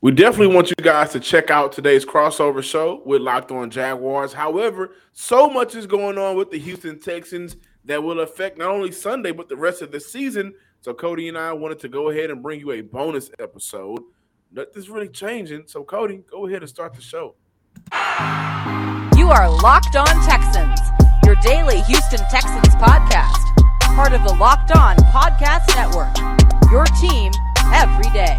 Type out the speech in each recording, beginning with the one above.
We definitely want you guys to check out today's crossover show with Locked On Jaguars. However, so much is going on with the Houston Texans that will affect not only Sunday, but the rest of the season. So, Cody and I wanted to go ahead and bring you a bonus episode. Nothing's really changing. So, Cody, go ahead and start the show. You are Locked On Texans, your daily Houston Texans podcast, part of the Locked On Podcast Network. Your team every day.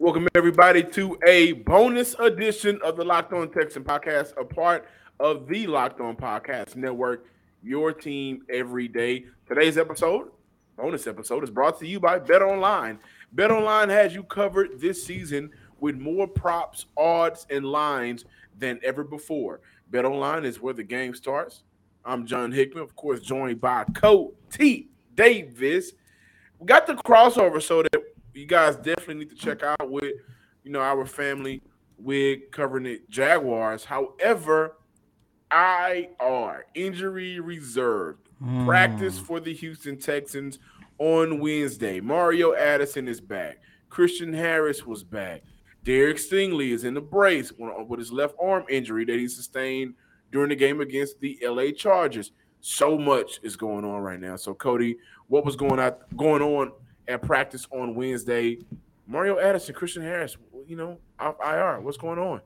Welcome everybody to a bonus edition of the Locked On Texan podcast, a part of the Locked On Podcast Network, your team every day. Today's episode, bonus episode, is brought to you by Bet Online. Bet Online has you covered this season with more props, odds, and lines than ever before. Bet Online is where the game starts. I'm John Hickman, of course, joined by Coach T. Davis. We got the crossover so that you guys definitely need to check out with you know our family with covering it Jaguars. However, IR injury reserved mm. practice for the Houston Texans on Wednesday. Mario Addison is back. Christian Harris was back. Derek Stingley is in the brace with his left arm injury that he sustained during the game against the LA Chargers. So much is going on right now. So Cody, what was going on going on at practice on Wednesday. Mario Addison, Christian Harris, you know, off IR. What's going on?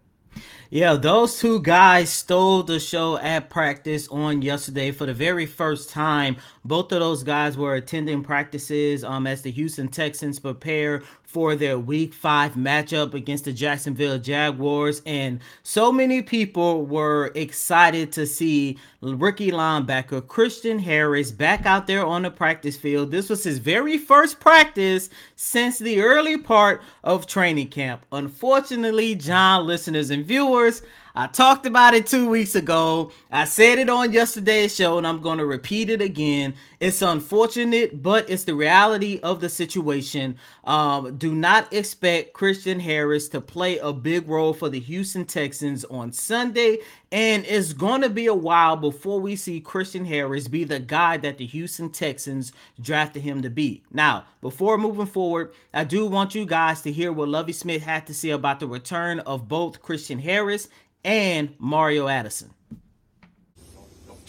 Yeah, those two guys stole the show at practice on yesterday for the very first time. Both of those guys were attending practices um, as the Houston Texans prepare for their week five matchup against the Jacksonville Jaguars. And so many people were excited to see rookie linebacker Christian Harris back out there on the practice field. This was his very first practice since the early part of training camp. Unfortunately, John, listeners, and viewers, I talked about it two weeks ago. I said it on yesterday's show, and I'm going to repeat it again. It's unfortunate, but it's the reality of the situation. Um, do not expect Christian Harris to play a big role for the Houston Texans on Sunday, and it's going to be a while before we see Christian Harris be the guy that the Houston Texans drafted him to be. Now, before moving forward, I do want you guys to hear what Lovie Smith had to say about the return of both Christian Harris and Mario Addison?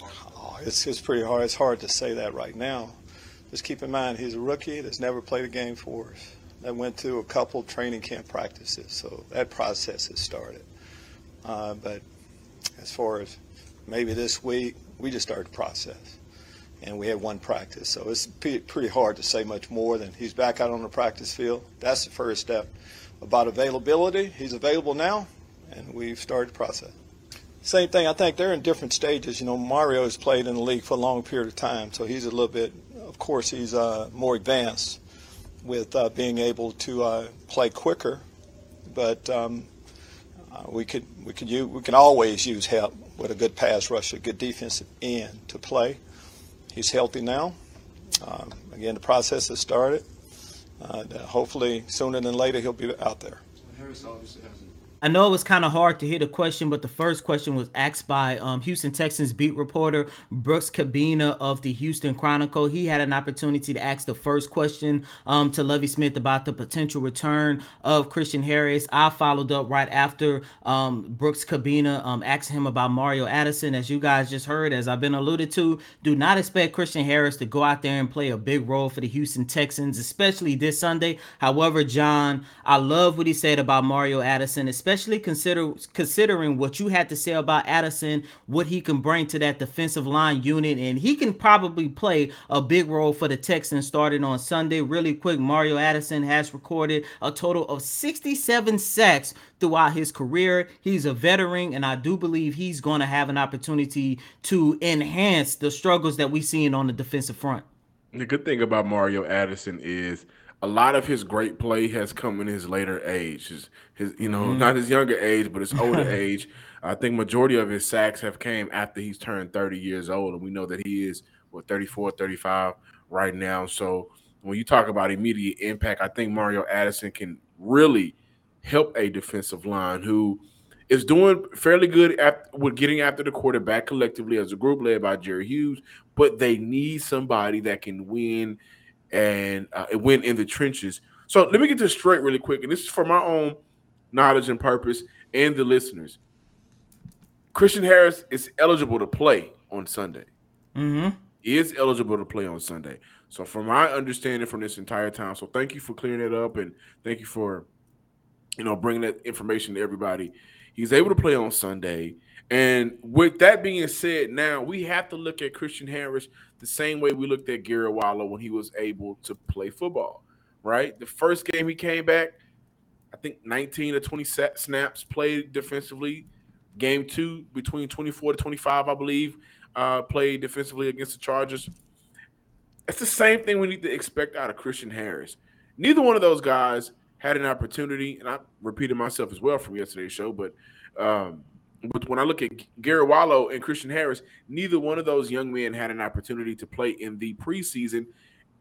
Oh, it's, it's pretty hard. It's hard to say that right now. Just keep in mind, he's a rookie that's never played a game for us. That went through a couple training camp practices, so that process has started. Uh, but as far as maybe this week, we just started the process, and we had one practice, so it's pretty hard to say much more than he's back out on the practice field. That's the first step. About availability, he's available now and we've started the process. Same thing. I think they're in different stages. You know, Mario has played in the league for a long period of time, so he's a little bit. Of course, he's uh, more advanced with uh, being able to uh, play quicker, but um, uh, we could we could use, we can always use help with a good pass rusher, good defensive end to play. He's healthy now. Um, again, the process has started. Uh, hopefully, sooner than later, he'll be out there. Harris obviously has I know it was kind of hard to hear the question, but the first question was asked by um, Houston Texans beat reporter Brooks Kubena of the Houston Chronicle. He had an opportunity to ask the first question um, to Lovie Smith about the potential return of Christian Harris. I followed up right after um, Brooks Kubena um, asked him about Mario Addison. As you guys just heard, as I've been alluded to, do not expect Christian Harris to go out there and play a big role for the Houston Texans, especially this Sunday. However, John, I love what he said about Mario Addison, especially especially consider considering what you had to say about Addison, what he can bring to that defensive line unit, and he can probably play a big role for the Texans starting on Sunday. Really quick, Mario Addison has recorded a total of 67 sacks throughout his career. He's a veteran, and I do believe he's going to have an opportunity to enhance the struggles that we've seen on the defensive front. The good thing about Mario Addison is a lot of his great play has come in his later age. His, his you know, mm-hmm. not his younger age, but his older age. I think majority of his sacks have came after he's turned 30 years old. And we know that he is what 34, 35 right now. So when you talk about immediate impact, I think Mario Addison can really help a defensive line who is doing fairly good at with getting after the quarterback collectively as a group led by Jerry Hughes, but they need somebody that can win and uh, went in the trenches. So let me get this straight really quick, and this is for my own knowledge and purpose and the listeners. Christian Harris is eligible to play on Sunday. Mm-hmm. He is eligible to play on Sunday. So, from my understanding from this entire time, so thank you for clearing it up and thank you for, you know, bringing that information to everybody. He's able to play on Sunday. And with that being said, now we have to look at Christian Harris the same way we looked at Garrett Wallow when he was able to play football, right? The first game he came back, I think 19 or 20 snaps played defensively. Game two, between 24 to 25, I believe, uh, played defensively against the Chargers. It's the same thing we need to expect out of Christian Harris. Neither one of those guys had an opportunity, and I repeated myself as well from yesterday's show, but um, but when I look at Garrett Wallow and Christian Harris, neither one of those young men had an opportunity to play in the preseason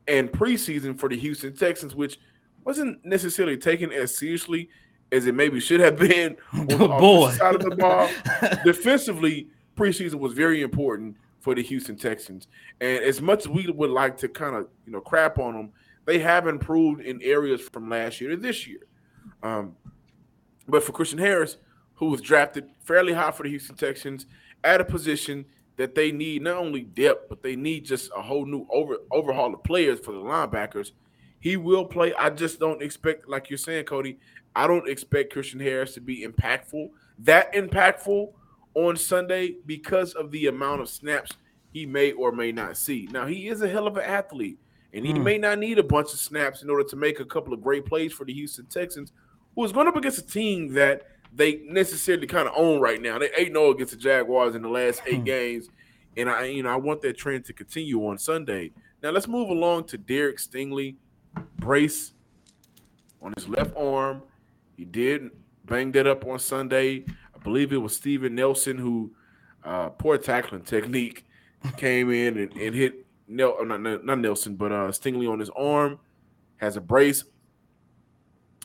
and preseason for the Houston Texans, which wasn't necessarily taken as seriously as it maybe should have been on the Boy. side of the ball. Defensively, preseason was very important for the Houston Texans. And as much as we would like to kind of you know crap on them, they have improved in areas from last year to this year. Um, but for Christian Harris, who was drafted fairly high for the Houston Texans at a position that they need not only depth, but they need just a whole new over overhaul of players for the linebackers. He will play. I just don't expect, like you're saying, Cody. I don't expect Christian Harris to be impactful, that impactful on Sunday because of the amount of snaps he may or may not see. Now he is a hell of an athlete, and he Hmm. may not need a bunch of snaps in order to make a couple of great plays for the Houston Texans, who is going up against a team that they necessarily kind of own right now. They 8 0 against the Jaguars in the last eight Hmm. games. And I, you know, I want that trend to continue on Sunday. Now let's move along to Derek Stingley. Brace on his left arm. He did bang that up on Sunday. I believe it was Steven Nelson who uh poor tackling technique came in and, and hit Uh, not, not Nelson, but uh Stingley on his arm, has a brace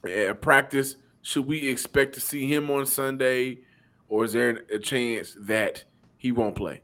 at practice. Should we expect to see him on Sunday, or is there a chance that he won't play?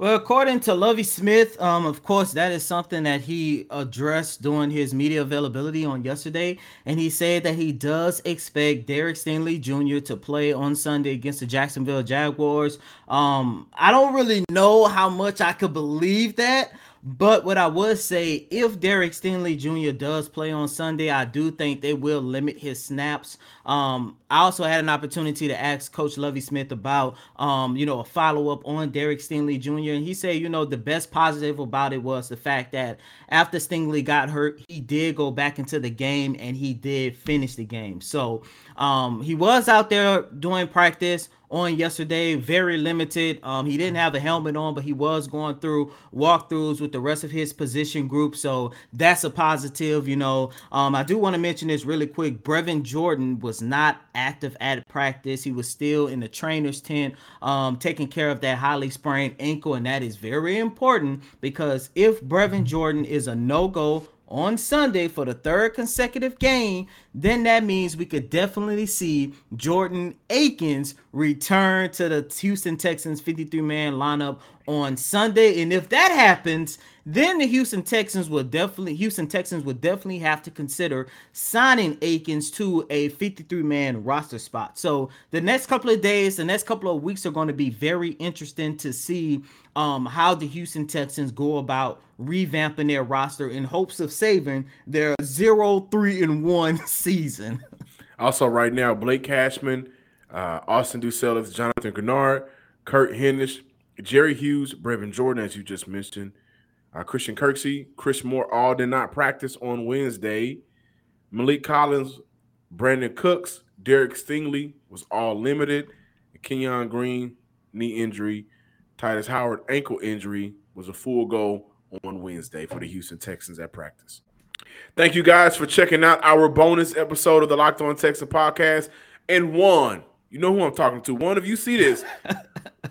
Well, according to Lovie Smith, um, of course, that is something that he addressed during his media availability on yesterday, and he said that he does expect Derek Stingley Jr. to play on Sunday against the Jacksonville Jaguars. Um, I don't really know how much I could believe that, but what I would say, if Derek Stingley Jr. does play on Sunday, I do think they will limit his snaps. Um, I also had an opportunity to ask Coach Lovie Smith about, um, you know, a follow up on Derek Stingley Jr. And he said, you know, the best positive about it was the fact that after Stingley got hurt, he did go back into the game and he did finish the game. So um, he was out there doing practice on yesterday, very limited. Um, he didn't have a helmet on, but he was going through walkthroughs with the rest of his position group. So that's a positive, you know. Um, I do want to mention this really quick. Brevin Jordan was not active at practice. He was still in the trainer's tent, um, taking care of that highly sprained ankle, and that is very important because if Brevin Jordan is a no-go on Sunday for the third consecutive game, then that means we could definitely see Jordan Akins return to the Houston Texans 53 man lineup on Sunday. And if that happens, then the Houston Texans will definitely Houston Texans would definitely have to consider signing Akins to a 53 man roster spot. So the next couple of days, the next couple of weeks are going to be very interesting to see um, how the Houston Texans go about revamping their roster in hopes of saving their 0-3 and 1 season. Also, right now, Blake Cashman, uh, Austin Deculus, Jonathan Greenard, Kurt Hinish, Jerry Hughes, Brevin Jordan, as you just mentioned, uh, Christian Kirksey, Chris Moore, all did not practice on Wednesday. Maliek Collins, Brandin Cooks, Derek Stingley was all limited. Kenyon Green, knee injury. Tytus Howard, ankle injury, was a full go on Wednesday for the Houston Texans at practice. Thank you guys for checking out our bonus episode of the Locked On Texas podcast. And one, you know who I'm talking to. One of you see this.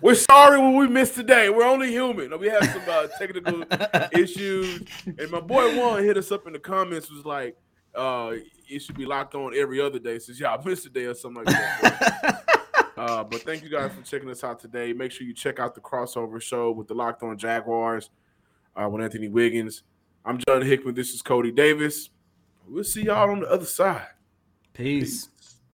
We're sorry what we missed today. We're only human. We have some uh, technical issues. And my boy Juan hit us up in the comments, was like, uh, it should be locked on every other day since y'all missed a day or something like that. Uh, but thank you guys for checking us out today. Make sure you check out the crossover show with the Locked On Jaguars uh, with Anthony Wiggins. I'm John Hickman. This is Cody Davis. We'll see y'all on the other side. Peace. Peace.